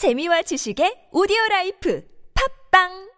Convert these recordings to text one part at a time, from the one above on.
재미와 지식의 오디오 라이프. 팝빵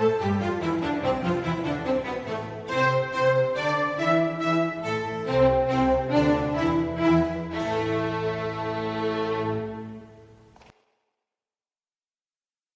Música